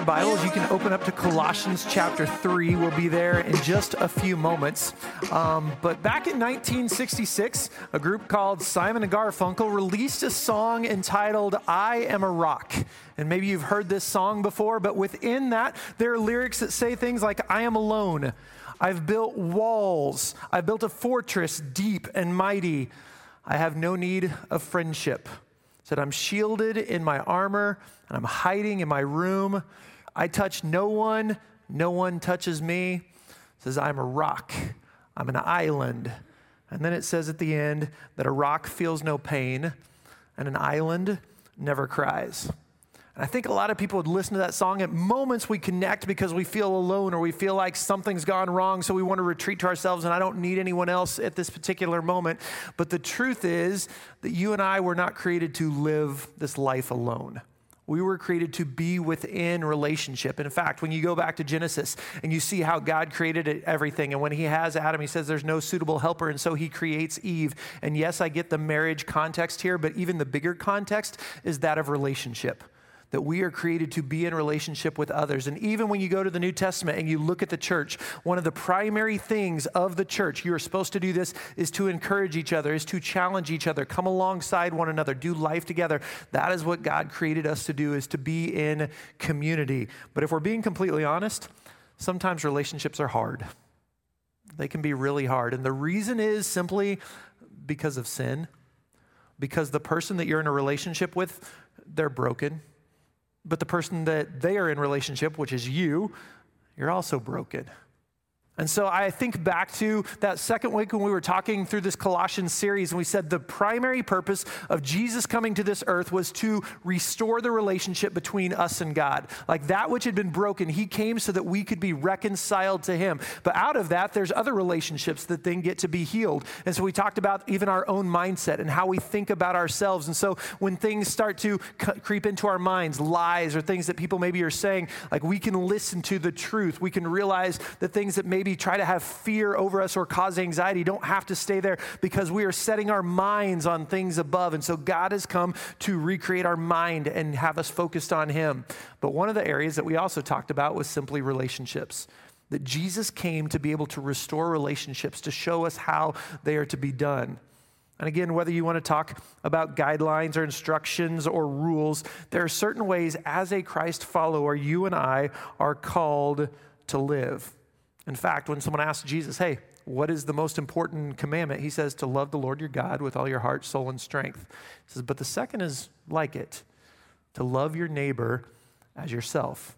your Bibles, you can open up to Colossians chapter 3. We'll be there in just a few moments. Um, but back in 1966, a group called Simon and Garfunkel released a song entitled I Am a Rock. And maybe you've heard this song before, but within that, there are lyrics that say things like, I am alone. I've built walls. I've built a fortress deep and mighty. I have no need of friendship. Said, I'm shielded in my armor and I'm hiding in my room. I touch no one, no one touches me. It says, I'm a rock, I'm an island. And then it says at the end that a rock feels no pain and an island never cries. And I think a lot of people would listen to that song. At moments, we connect because we feel alone or we feel like something's gone wrong, so we want to retreat to ourselves, and I don't need anyone else at this particular moment. But the truth is that you and I were not created to live this life alone. We were created to be within relationship. In fact, when you go back to Genesis and you see how God created everything, and when He has Adam, He says there's no suitable helper, and so He creates Eve. And yes, I get the marriage context here, but even the bigger context is that of relationship that we are created to be in relationship with others. And even when you go to the New Testament and you look at the church, one of the primary things of the church, you are supposed to do this, is to encourage each other, is to challenge each other, come alongside one another, do life together. That is what God created us to do, is to be in community. But if we're being completely honest, sometimes relationships are hard. They can be really hard. And the reason is simply because of sin, because the person that you're in a relationship with, they're broken but the person that they are in relationship, which is you, you're also broken. And so I think back to that second week when we were talking through this Colossians series, and we said the primary purpose of Jesus coming to this earth was to restore the relationship between us and God. Like that which had been broken, He came so that we could be reconciled to Him. But out of that, there's other relationships that then get to be healed. And so we talked about even our own mindset and how we think about ourselves. And so when things start to creep into our minds, lies or things that people maybe are saying, like we can listen to the truth, we can realize the things that maybe try to have fear over us or cause anxiety don't have to stay there because we are setting our minds on things above. And so God has come to recreate our mind and have us focused on Him. But one of the areas that we also talked about was simply relationships that Jesus came to be able to restore relationships, to show us how they are to be done. And again, whether you want to talk about guidelines or instructions or rules, there are certain ways as a Christ follower, you and I are called to live. In fact, when someone asks Jesus, hey, what is the most important commandment? He says to love the Lord your God with all your heart, soul, and strength. He says, but the second is like it to love your neighbor as yourself.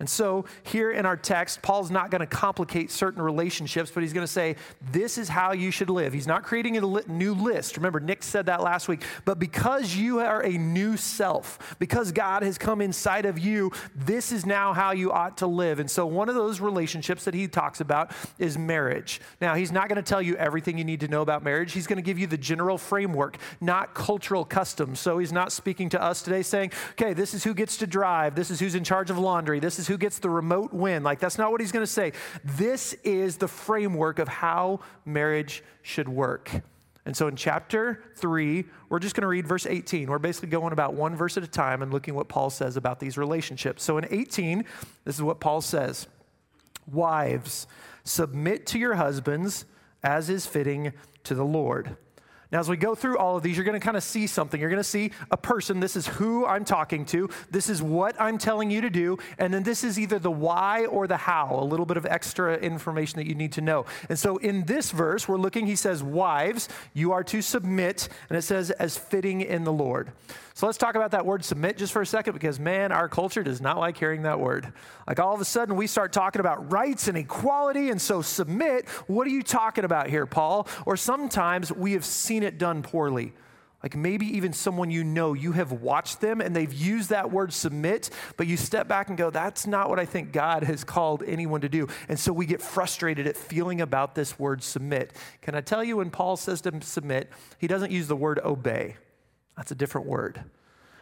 And so, here in our text, Paul's not going to complicate certain relationships, but he's going to say, This is how you should live. He's not creating a new list. Remember, Nick said that last week. But because you are a new self, because God has come inside of you, this is now how you ought to live. And so, one of those relationships that he talks about is marriage. Now, he's not going to tell you everything you need to know about marriage. He's going to give you the general framework, not cultural customs. So, he's not speaking to us today saying, Okay, this is who gets to drive, this is who's in charge of laundry, this is who gets the remote win. Like, that's not what he's going to say. This is the framework of how marriage should work. And so in chapter 3, we're just going to read verse 18. We're basically going about one verse at a time and looking what Paul says about these relationships. So in 18, this is what Paul says Wives, submit to your husbands as is fitting to the Lord. Now, as we go through all of these, you're going to kind of see something. You're going to see a person. This is who I'm talking to. This is what I'm telling you to do. And then this is either the why or the how, a little bit of extra information that you need to know. And so in this verse, we're looking, he says, Wives, you are to submit. And it says, as fitting in the Lord. So let's talk about that word submit just for a second because, man, our culture does not like hearing that word. Like all of a sudden, we start talking about rights and equality. And so, submit, what are you talking about here, Paul? Or sometimes we have seen it done poorly. Like maybe even someone you know, you have watched them and they've used that word submit, but you step back and go, that's not what I think God has called anyone to do. And so we get frustrated at feeling about this word submit. Can I tell you when Paul says to submit, he doesn't use the word obey. That's a different word.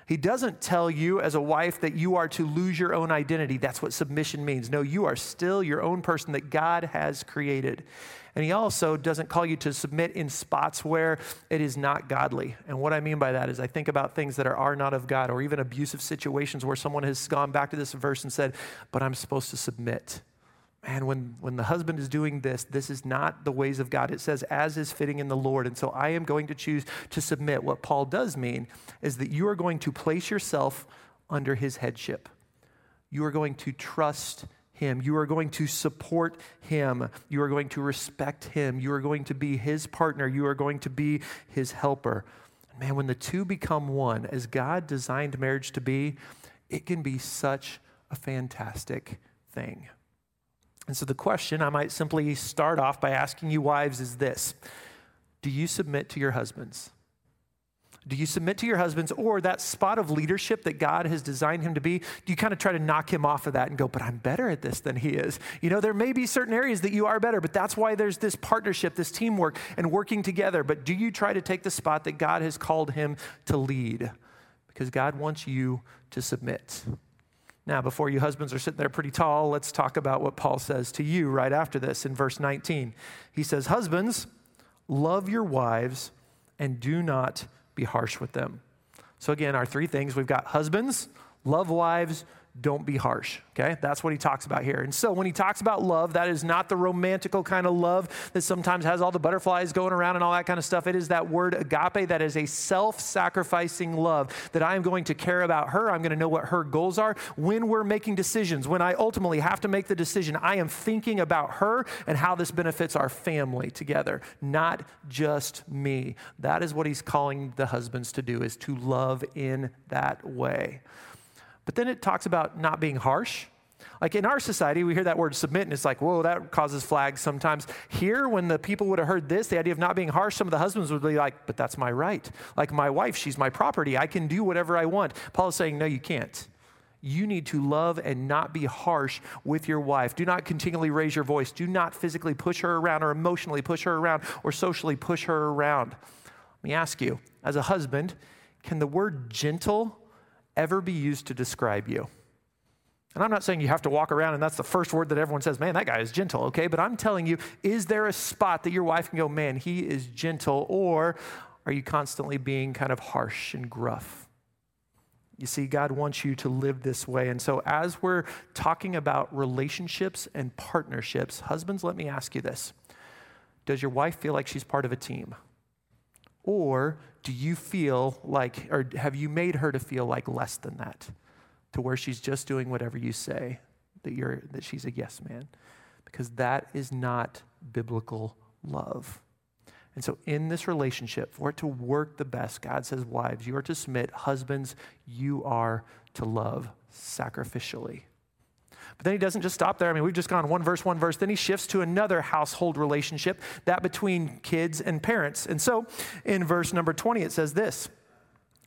He doesn't tell you as a wife that you are to lose your own identity. That's what submission means. No, you are still your own person that God has created. And he also doesn't call you to submit in spots where it is not godly. And what I mean by that is I think about things that are, are not of God or even abusive situations where someone has gone back to this verse and said, But I'm supposed to submit. And when, when the husband is doing this, this is not the ways of God. It says, as is fitting in the Lord. And so I am going to choose to submit. What Paul does mean is that you are going to place yourself under his headship. You are going to trust him. You are going to support him. You are going to respect him. You are going to be his partner. You are going to be his helper. Man, when the two become one, as God designed marriage to be, it can be such a fantastic thing. And so the question I might simply start off by asking you, wives, is this Do you submit to your husbands? Do you submit to your husbands or that spot of leadership that God has designed him to be? Do you kind of try to knock him off of that and go, but I'm better at this than he is? You know, there may be certain areas that you are better, but that's why there's this partnership, this teamwork, and working together. But do you try to take the spot that God has called him to lead? Because God wants you to submit. Now, before you husbands are sitting there pretty tall, let's talk about what Paul says to you right after this in verse 19. He says, Husbands, love your wives and do not be harsh with them. So, again, our three things we've got husbands, love wives, don't be harsh. Okay? That's what he talks about here. And so when he talks about love, that is not the romantical kind of love that sometimes has all the butterflies going around and all that kind of stuff. It is that word agape that is a self sacrificing love that I am going to care about her. I'm going to know what her goals are. When we're making decisions, when I ultimately have to make the decision, I am thinking about her and how this benefits our family together, not just me. That is what he's calling the husbands to do, is to love in that way. But then it talks about not being harsh. Like in our society, we hear that word submit, and it's like, whoa, that causes flags sometimes. Here, when the people would have heard this, the idea of not being harsh, some of the husbands would be like, but that's my right. Like my wife, she's my property. I can do whatever I want. Paul is saying, no, you can't. You need to love and not be harsh with your wife. Do not continually raise your voice. Do not physically push her around or emotionally push her around or socially push her around. Let me ask you, as a husband, can the word gentle ever be used to describe you. And I'm not saying you have to walk around and that's the first word that everyone says, man, that guy is gentle, okay? But I'm telling you, is there a spot that your wife can go, man, he is gentle? Or are you constantly being kind of harsh and gruff? You see, God wants you to live this way. And so, as we're talking about relationships and partnerships, husbands, let me ask you this Does your wife feel like she's part of a team? Or do you feel like, or have you made her to feel like less than that? To where she's just doing whatever you say, that, you're, that she's a yes man? Because that is not biblical love. And so, in this relationship, for it to work the best, God says, Wives, you are to submit. Husbands, you are to love sacrificially. But then he doesn't just stop there. I mean, we've just gone one verse, one verse. Then he shifts to another household relationship, that between kids and parents. And so in verse number 20, it says this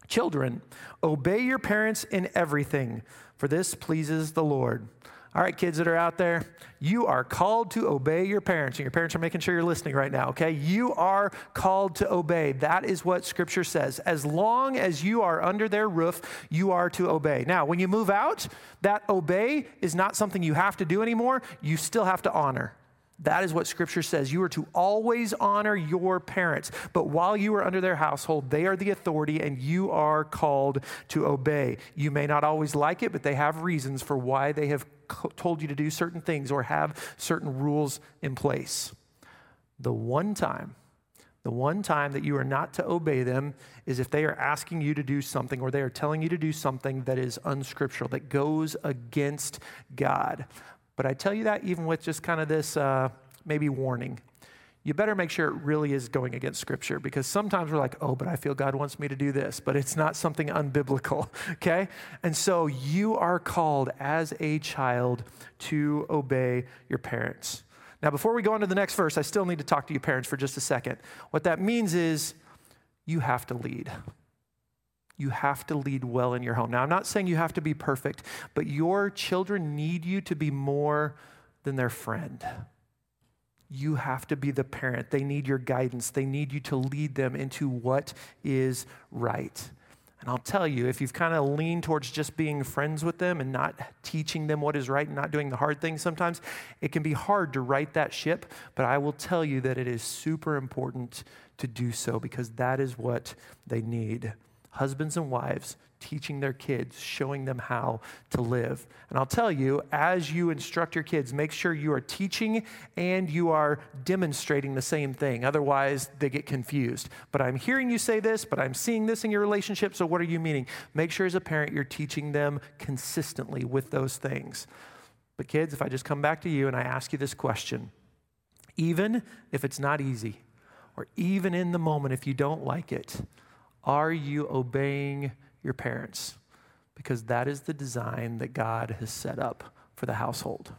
Children, obey your parents in everything, for this pleases the Lord. All right, kids that are out there, you are called to obey your parents, and your parents are making sure you're listening right now, okay? You are called to obey. That is what Scripture says. As long as you are under their roof, you are to obey. Now, when you move out, that obey is not something you have to do anymore, you still have to honor. That is what scripture says. You are to always honor your parents. But while you are under their household, they are the authority and you are called to obey. You may not always like it, but they have reasons for why they have told you to do certain things or have certain rules in place. The one time, the one time that you are not to obey them is if they are asking you to do something or they are telling you to do something that is unscriptural, that goes against God. But I tell you that even with just kind of this uh, maybe warning you better make sure it really is going against Scripture because sometimes we're like, oh, but I feel God wants me to do this, but it's not something unbiblical, okay? And so you are called as a child to obey your parents. Now, before we go on to the next verse, I still need to talk to you parents for just a second. What that means is you have to lead. You have to lead well in your home. Now, I'm not saying you have to be perfect, but your children need you to be more than their friend you have to be the parent. They need your guidance. They need you to lead them into what is right. And I'll tell you, if you've kind of leaned towards just being friends with them and not teaching them what is right and not doing the hard things sometimes, it can be hard to right that ship. But I will tell you that it is super important to do so because that is what they need. Husbands and wives teaching their kids, showing them how to live. And I'll tell you, as you instruct your kids, make sure you are teaching and you are demonstrating the same thing. Otherwise, they get confused. But I'm hearing you say this, but I'm seeing this in your relationship, so what are you meaning? Make sure as a parent you're teaching them consistently with those things. But kids, if I just come back to you and I ask you this question, even if it's not easy, or even in the moment if you don't like it, are you obeying your parents because that is the design that God has set up for the household.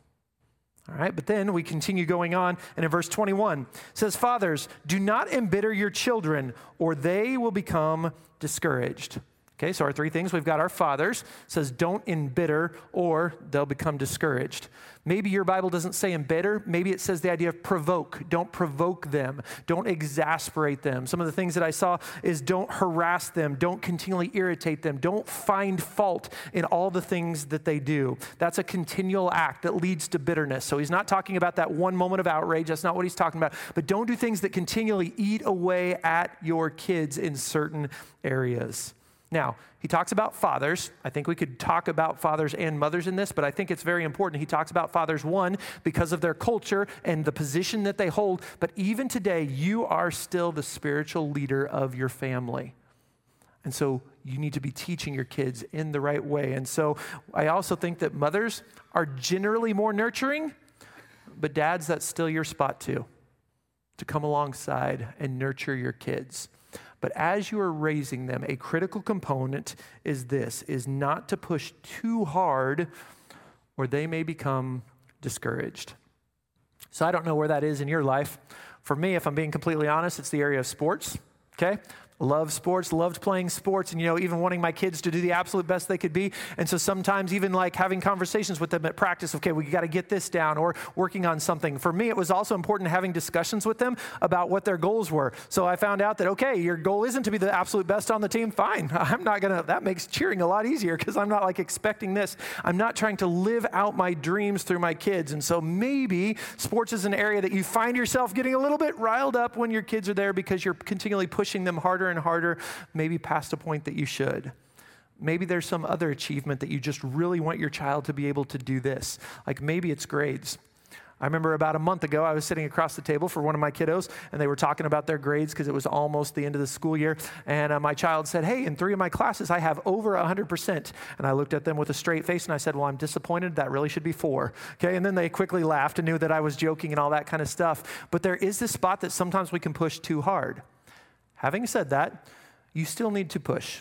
All right, but then we continue going on, and in verse 21 says, Fathers, do not embitter your children, or they will become discouraged. Okay, so our three things we've got our fathers says don't embitter or they'll become discouraged. Maybe your Bible doesn't say embitter, maybe it says the idea of provoke. Don't provoke them, don't exasperate them. Some of the things that I saw is don't harass them, don't continually irritate them, don't find fault in all the things that they do. That's a continual act that leads to bitterness. So he's not talking about that one moment of outrage, that's not what he's talking about. But don't do things that continually eat away at your kids in certain areas. Now, he talks about fathers. I think we could talk about fathers and mothers in this, but I think it's very important. He talks about fathers, one, because of their culture and the position that they hold. But even today, you are still the spiritual leader of your family. And so you need to be teaching your kids in the right way. And so I also think that mothers are generally more nurturing, but dads, that's still your spot too, to come alongside and nurture your kids. But as you are raising them, a critical component is this is not to push too hard or they may become discouraged. So I don't know where that is in your life. For me, if I'm being completely honest, it's the area of sports. Okay? Love sports, loved playing sports, and you know, even wanting my kids to do the absolute best they could be. And so sometimes even like having conversations with them at practice, okay, we got to get this down, or working on something. For me, it was also important having discussions with them about what their goals were. So I found out that okay, your goal isn't to be the absolute best on the team. Fine, I'm not gonna. That makes cheering a lot easier because I'm not like expecting this. I'm not trying to live out my dreams through my kids. And so maybe sports is an area that you find yourself getting a little bit riled up when your kids are there because you're continually pushing them harder and harder, maybe past a point that you should. Maybe there's some other achievement that you just really want your child to be able to do this. Like maybe it's grades. I remember about a month ago, I was sitting across the table for one of my kiddos, and they were talking about their grades because it was almost the end of the school year. And uh, my child said, Hey, in three of my classes, I have over 100%. And I looked at them with a straight face and I said, Well, I'm disappointed. That really should be four. Okay. And then they quickly laughed and knew that I was joking and all that kind of stuff. But there is this spot that sometimes we can push too hard. Having said that, you still need to push.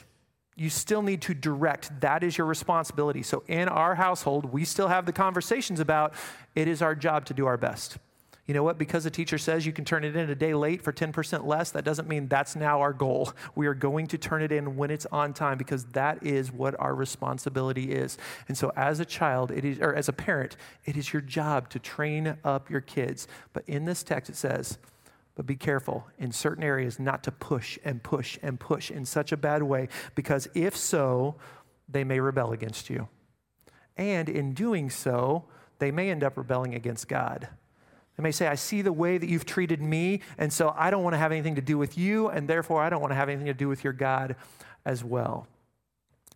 You still need to direct. That is your responsibility. So, in our household, we still have the conversations about it is our job to do our best. You know what? Because the teacher says you can turn it in a day late for 10% less, that doesn't mean that's now our goal. We are going to turn it in when it's on time because that is what our responsibility is. And so, as a child, it is, or as a parent, it is your job to train up your kids. But in this text, it says, but be careful in certain areas not to push and push and push in such a bad way, because if so, they may rebel against you. And in doing so, they may end up rebelling against God. They may say, I see the way that you've treated me, and so I don't want to have anything to do with you, and therefore I don't want to have anything to do with your God as well.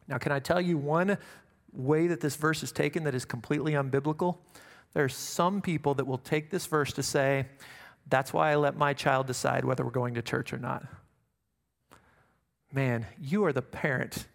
Now, can I tell you one way that this verse is taken that is completely unbiblical? There are some people that will take this verse to say, that's why I let my child decide whether we're going to church or not. Man, you are the parent.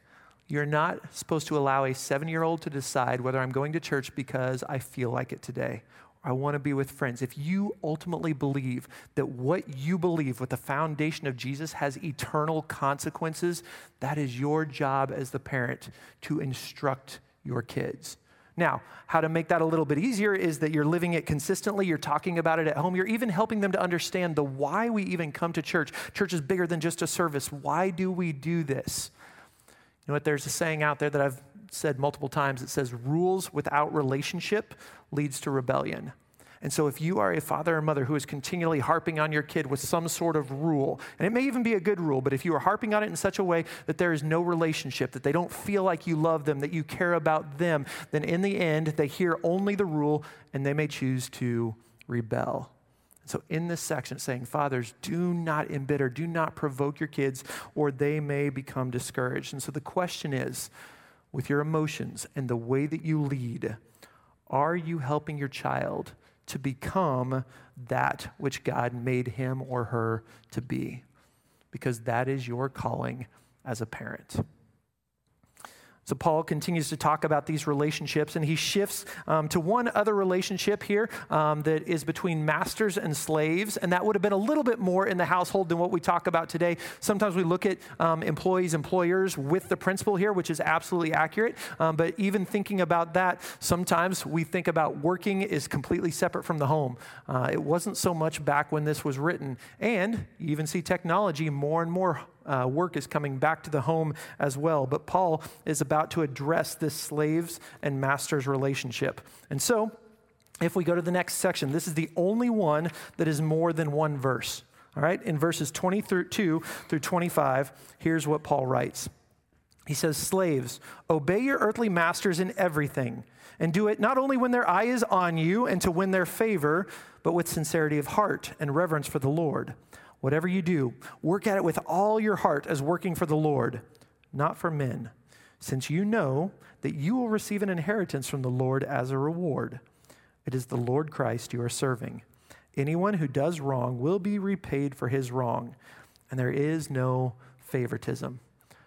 You're not supposed to allow a seven year old to decide whether I'm going to church because I feel like it today I want to be with friends. If you ultimately believe that what you believe with the foundation of Jesus has eternal consequences, that is your job as the parent to instruct your kids. Now, how to make that a little bit easier is that you're living it consistently, you're talking about it at home, you're even helping them to understand the why we even come to church. Church is bigger than just a service. Why do we do this? You know what? There's a saying out there that I've said multiple times. It says, rules without relationship leads to rebellion. And so, if you are a father or mother who is continually harping on your kid with some sort of rule, and it may even be a good rule, but if you are harping on it in such a way that there is no relationship, that they don't feel like you love them, that you care about them, then in the end, they hear only the rule and they may choose to rebel. So, in this section, it's saying, Fathers, do not embitter, do not provoke your kids, or they may become discouraged. And so, the question is with your emotions and the way that you lead, are you helping your child to become that which God made him or her to be? Because that is your calling as a parent. So, Paul continues to talk about these relationships, and he shifts um, to one other relationship here um, that is between masters and slaves. And that would have been a little bit more in the household than what we talk about today. Sometimes we look at um, employees, employers with the principle here, which is absolutely accurate. Um, but even thinking about that, sometimes we think about working is completely separate from the home. Uh, it wasn't so much back when this was written. And you even see technology more and more uh, work is coming back to the home as well. But Paul is about to address this slaves and masters relationship. And so, if we go to the next section, this is the only one that is more than one verse. All right, in verses 22 through 25, here's what Paul writes. He says, Slaves, obey your earthly masters in everything, and do it not only when their eye is on you and to win their favor, but with sincerity of heart and reverence for the Lord. Whatever you do, work at it with all your heart as working for the Lord, not for men, since you know that you will receive an inheritance from the Lord as a reward. It is the Lord Christ you are serving. Anyone who does wrong will be repaid for his wrong, and there is no favoritism.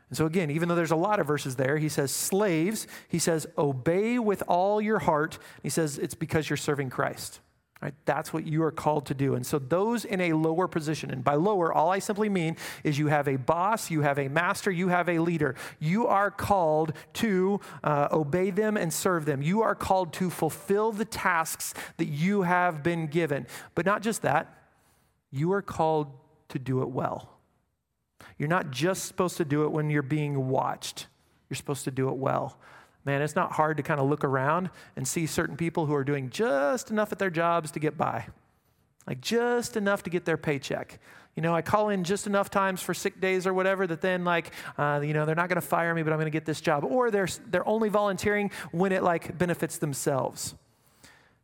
And so, again, even though there's a lot of verses there, he says, Slaves, he says, obey with all your heart. He says, it's because you're serving Christ. Right? That's what you are called to do. And so, those in a lower position, and by lower, all I simply mean is you have a boss, you have a master, you have a leader. You are called to uh, obey them and serve them. You are called to fulfill the tasks that you have been given. But not just that, you are called to do it well. You're not just supposed to do it when you're being watched, you're supposed to do it well. Man, it's not hard to kind of look around and see certain people who are doing just enough at their jobs to get by, like just enough to get their paycheck. You know, I call in just enough times for sick days or whatever that then, like, uh, you know, they're not going to fire me, but I'm going to get this job. Or they're, they're only volunteering when it, like, benefits themselves.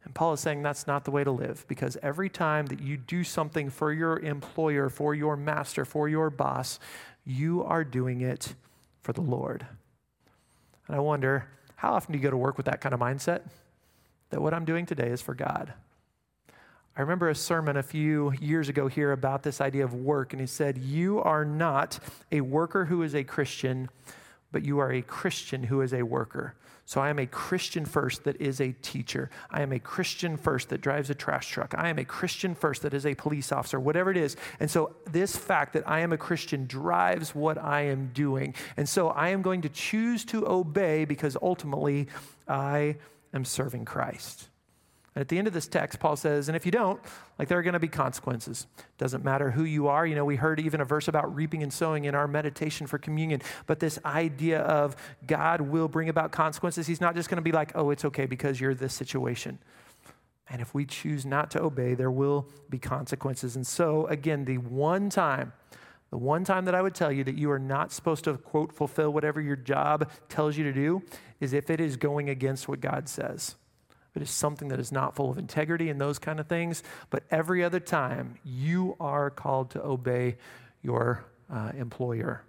And Paul is saying that's not the way to live because every time that you do something for your employer, for your master, for your boss, you are doing it for the Lord. And I wonder, how often do you go to work with that kind of mindset? That what I'm doing today is for God. I remember a sermon a few years ago here about this idea of work, and he said, You are not a worker who is a Christian, but you are a Christian who is a worker. So I am a Christian first that is a teacher. I am a Christian first that drives a trash truck. I am a Christian first that is a police officer, whatever it is. And so this fact that I am a Christian drives what I am doing. And so I am going to choose to obey because ultimately I am serving Christ. And at the end of this text, Paul says, and if you don't, like there are going to be consequences. Doesn't matter who you are. You know, we heard even a verse about reaping and sowing in our meditation for communion. But this idea of God will bring about consequences, He's not just going to be like, oh, it's okay because you're this situation. And if we choose not to obey, there will be consequences. And so, again, the one time, the one time that I would tell you that you are not supposed to, quote, fulfill whatever your job tells you to do is if it is going against what God says it is something that is not full of integrity and those kind of things. But every other time, you are called to obey your uh, employer.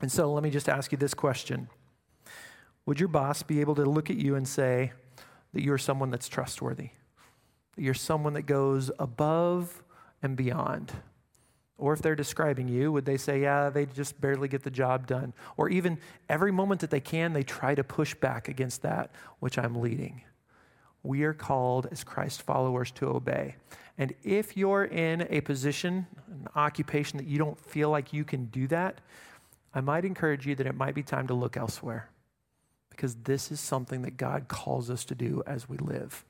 And so let me just ask you this question Would your boss be able to look at you and say that you're someone that's trustworthy? That you're someone that goes above and beyond? Or if they're describing you, would they say, yeah, they just barely get the job done? Or even every moment that they can, they try to push back against that which I'm leading we are called as Christ followers to obey. And if you're in a position, an occupation that you don't feel like you can do that, I might encourage you that it might be time to look elsewhere because this is something that God calls us to do as we live.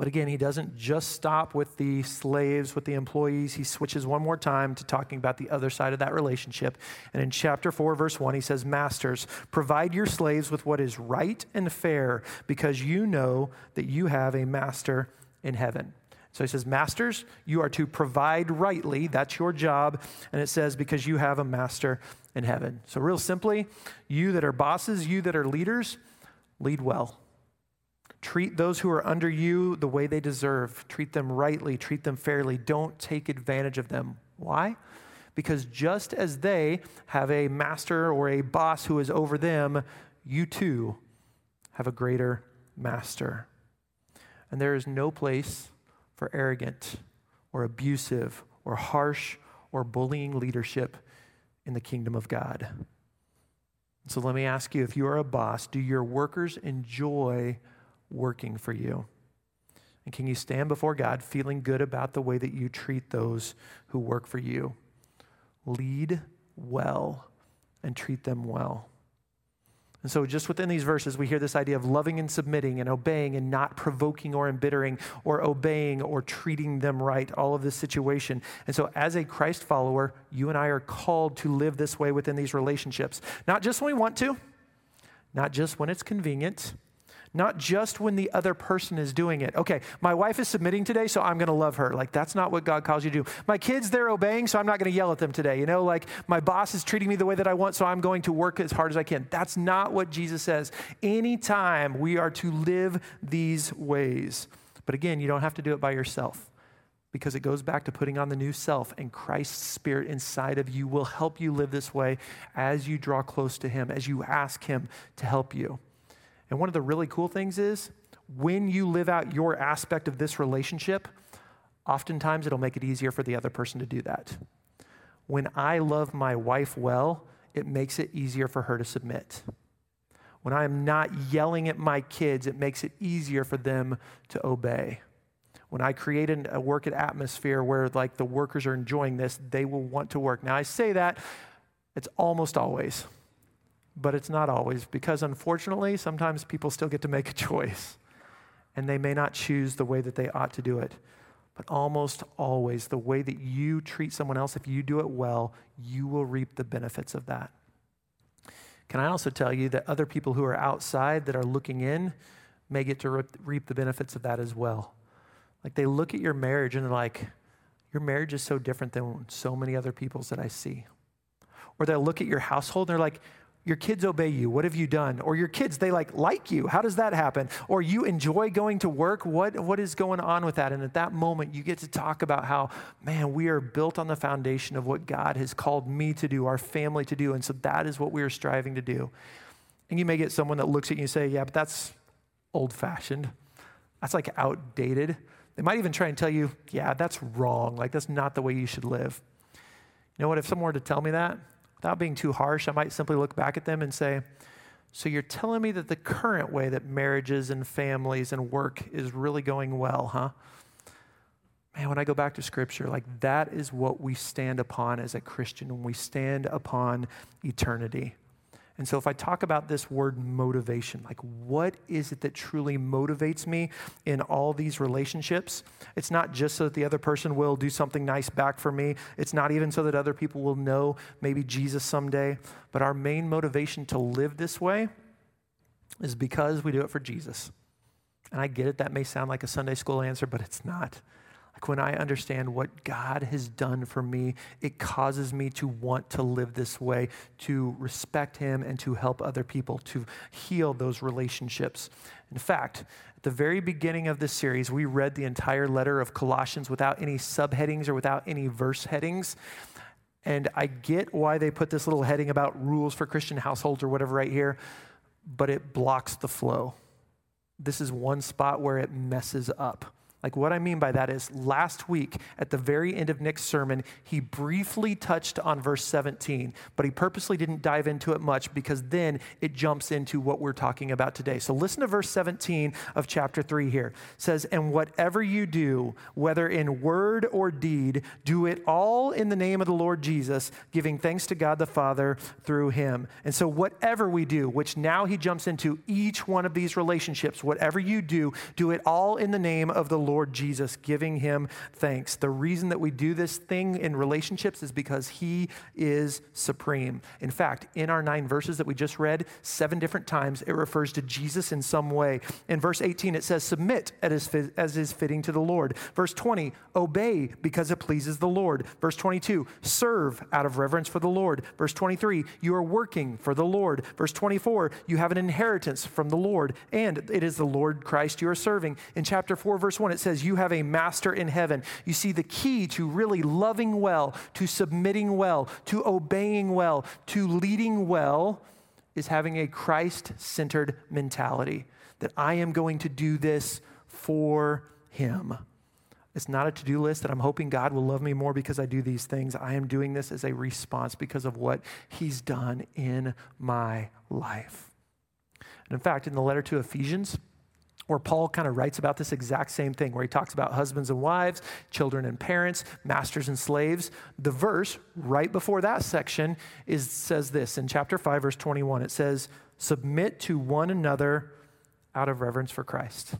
But again, he doesn't just stop with the slaves, with the employees. He switches one more time to talking about the other side of that relationship. And in chapter 4, verse 1, he says, Masters, provide your slaves with what is right and fair, because you know that you have a master in heaven. So he says, Masters, you are to provide rightly. That's your job. And it says, because you have a master in heaven. So, real simply, you that are bosses, you that are leaders, lead well. Treat those who are under you the way they deserve. Treat them rightly. Treat them fairly. Don't take advantage of them. Why? Because just as they have a master or a boss who is over them, you too have a greater master. And there is no place for arrogant or abusive or harsh or bullying leadership in the kingdom of God. So let me ask you if you are a boss, do your workers enjoy working for you? And can you stand before God feeling good about the way that you treat those who work for you? Lead well and treat them well. And so, just within these verses, we hear this idea of loving and submitting and obeying and not provoking or embittering or obeying or treating them right, all of this situation. And so, as a Christ follower, you and I are called to live this way within these relationships. Not just when we want to, not just when it's convenient, not just when the other person is doing it. Okay, my wife is submitting today, so I'm going to love her. Like, that's not what God calls you to do. My kids, they're obeying, so I'm not going to yell at them today. You know, like, my boss is treating me the way that I want, so I'm going to work as hard as I can. That's not what Jesus says. Anytime we are to live these ways. But again, you don't have to do it by yourself because it goes back to putting on the new self, and Christ's Spirit inside of you will help you live this way as you draw close to Him, as you ask Him to help you. And one of the really cool things is when you live out your aspect of this relationship, oftentimes it'll make it easier for the other person to do that. When I love my wife well, it makes it easier for her to submit. When I am not yelling at my kids, it makes it easier for them to obey. When I create a work atmosphere where like the workers are enjoying this, they will want to work. Now I say that it's almost always but it's not always because unfortunately, sometimes people still get to make a choice and they may not choose the way that they ought to do it. But almost always, the way that you treat someone else, if you do it well, you will reap the benefits of that. Can I also tell you that other people who are outside that are looking in may get to reap the benefits of that as well? Like they look at your marriage and they're like, your marriage is so different than so many other people's that I see. Or they'll look at your household and they're like, your kids obey you. What have you done? Or your kids they like like you. How does that happen? Or you enjoy going to work? What what is going on with that? And at that moment you get to talk about how man we are built on the foundation of what god has called me to do our family to do. And so that is what we are striving to do. And you may get someone that looks at you and say yeah but that's old fashioned that's like outdated. They might even try and tell you yeah that's wrong. Like that's not the way you should live. You know what? If someone were to tell me that Without being too harsh, I might simply look back at them and say, So you're telling me that the current way that marriages and families and work is really going well, huh? Man, when I go back to scripture, like that is what we stand upon as a Christian when we stand upon eternity. And so, if I talk about this word motivation, like what is it that truly motivates me in all these relationships? It's not just so that the other person will do something nice back for me. It's not even so that other people will know maybe Jesus someday. But our main motivation to live this way is because we do it for Jesus. And I get it, that may sound like a Sunday school answer, but it's not. When I understand what God has done for me, it causes me to want to live this way, to respect Him and to help other people, to heal those relationships. In fact, at the very beginning of this series, we read the entire letter of Colossians without any subheadings or without any verse headings. And I get why they put this little heading about rules for Christian households or whatever right here, but it blocks the flow. This is one spot where it messes up. Like, what I mean by that is last week at the very end of Nick's sermon, he briefly touched on verse 17, but he purposely didn't dive into it much because then it jumps into what we're talking about today. So, listen to verse 17 of chapter 3 here. It says, And whatever you do, whether in word or deed, do it all in the name of the Lord Jesus, giving thanks to God the Father through him. And so, whatever we do, which now he jumps into each one of these relationships, whatever you do, do it all in the name of the Lord Lord Jesus, giving him thanks. The reason that we do this thing in relationships is because he is supreme. In fact, in our nine verses that we just read, seven different times it refers to Jesus in some way. In verse 18, it says, Submit as is fitting to the Lord. Verse 20, Obey because it pleases the Lord. Verse 22, Serve out of reverence for the Lord. Verse 23, You are working for the Lord. Verse 24, You have an inheritance from the Lord, and it is the Lord Christ you are serving. In chapter 4, verse 1, it says, You have a master in heaven. You see, the key to really loving well, to submitting well, to obeying well, to leading well is having a Christ centered mentality that I am going to do this for Him. It's not a to do list that I'm hoping God will love me more because I do these things. I am doing this as a response because of what He's done in my life. And in fact, in the letter to Ephesians, where Paul kind of writes about this exact same thing, where he talks about husbands and wives, children and parents, masters and slaves. The verse right before that section is, says this in chapter 5, verse 21. It says, Submit to one another out of reverence for Christ.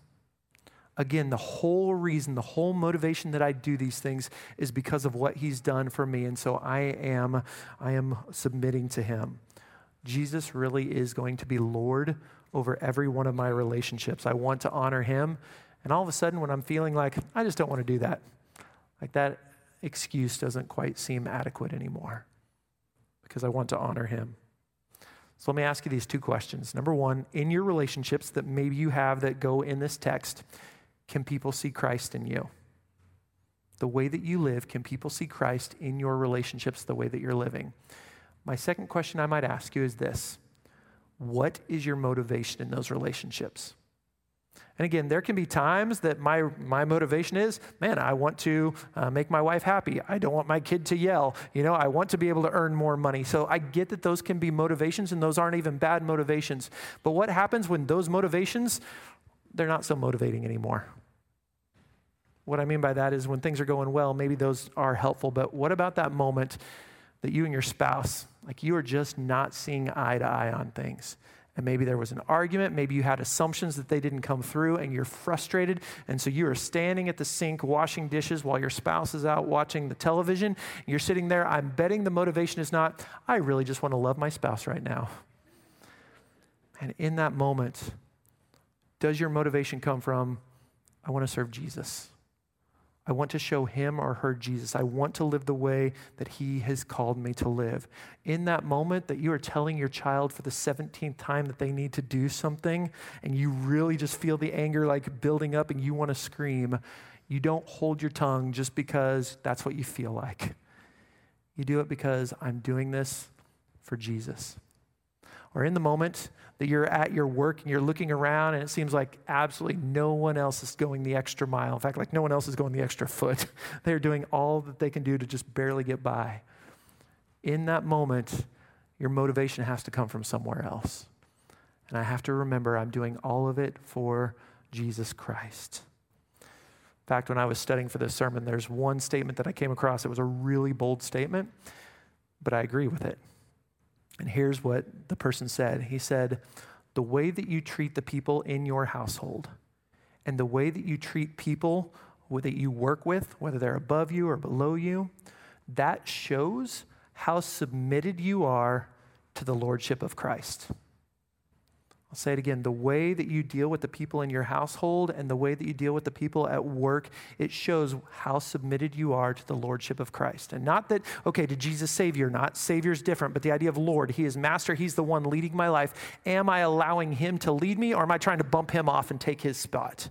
Again, the whole reason, the whole motivation that I do these things is because of what he's done for me. And so I am, I am submitting to him. Jesus really is going to be Lord over every one of my relationships. I want to honor him. And all of a sudden, when I'm feeling like I just don't want to do that, like that excuse doesn't quite seem adequate anymore because I want to honor him. So let me ask you these two questions. Number one, in your relationships that maybe you have that go in this text, can people see Christ in you? The way that you live, can people see Christ in your relationships the way that you're living? My second question I might ask you is this what is your motivation in those relationships? And again, there can be times that my, my motivation is, man, I want to uh, make my wife happy. I don't want my kid to yell. You know, I want to be able to earn more money. So I get that those can be motivations, and those aren't even bad motivations. But what happens when those motivations, they're not so motivating anymore? What I mean by that is when things are going well, maybe those are helpful. But what about that moment that you and your spouse, like you are just not seeing eye to eye on things. And maybe there was an argument, maybe you had assumptions that they didn't come through, and you're frustrated. And so you are standing at the sink washing dishes while your spouse is out watching the television. You're sitting there. I'm betting the motivation is not, I really just want to love my spouse right now. And in that moment, does your motivation come from, I want to serve Jesus? I want to show him or her Jesus. I want to live the way that he has called me to live. In that moment that you are telling your child for the 17th time that they need to do something, and you really just feel the anger like building up and you want to scream, you don't hold your tongue just because that's what you feel like. You do it because I'm doing this for Jesus or in the moment that you're at your work and you're looking around and it seems like absolutely no one else is going the extra mile. In fact, like no one else is going the extra foot. They're doing all that they can do to just barely get by. In that moment, your motivation has to come from somewhere else. And I have to remember I'm doing all of it for Jesus Christ. In fact, when I was studying for this sermon, there's one statement that I came across. It was a really bold statement, but I agree with it. And here's what the person said He said, The way that you treat the people in your household and the way that you treat people that you work with, whether they're above you or below you, that shows how submitted you are to the lordship of Christ. I'll say it again the way that you deal with the people in your household and the way that you deal with the people at work, it shows how submitted you are to the Lordship of Christ. And not that, okay, did Jesus save you or not? Savior's different, but the idea of Lord, He is Master, He's the one leading my life. Am I allowing Him to lead me or am I trying to bump Him off and take His spot?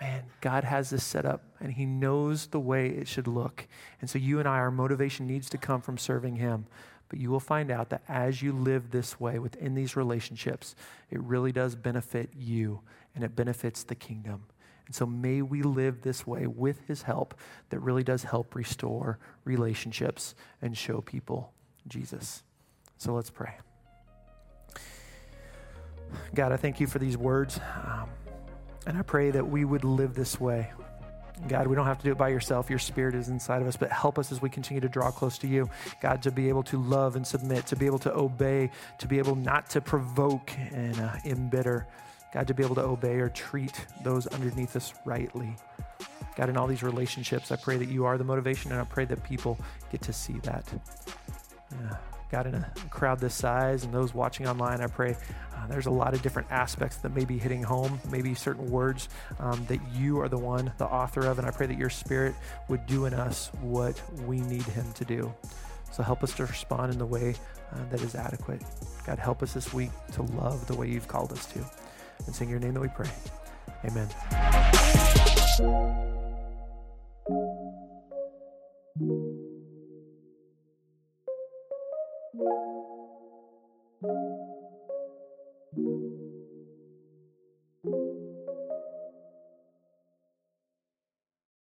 Man, God has this set up and He knows the way it should look. And so you and I, our motivation needs to come from serving Him. But you will find out that as you live this way within these relationships, it really does benefit you and it benefits the kingdom. And so may we live this way with his help that really does help restore relationships and show people Jesus. So let's pray. God, I thank you for these words. Um, and I pray that we would live this way. God, we don't have to do it by yourself. Your spirit is inside of us, but help us as we continue to draw close to you. God, to be able to love and submit, to be able to obey, to be able not to provoke and uh, embitter. God, to be able to obey or treat those underneath us rightly. God, in all these relationships, I pray that you are the motivation, and I pray that people get to see that. Uh, God, in a crowd this size and those watching online, I pray uh, there's a lot of different aspects that may be hitting home, maybe certain words um, that you are the one, the author of, and I pray that your spirit would do in us what we need him to do. So help us to respond in the way uh, that is adequate. God, help us this week to love the way you've called us to. And sing your name that we pray. Amen. Thank you.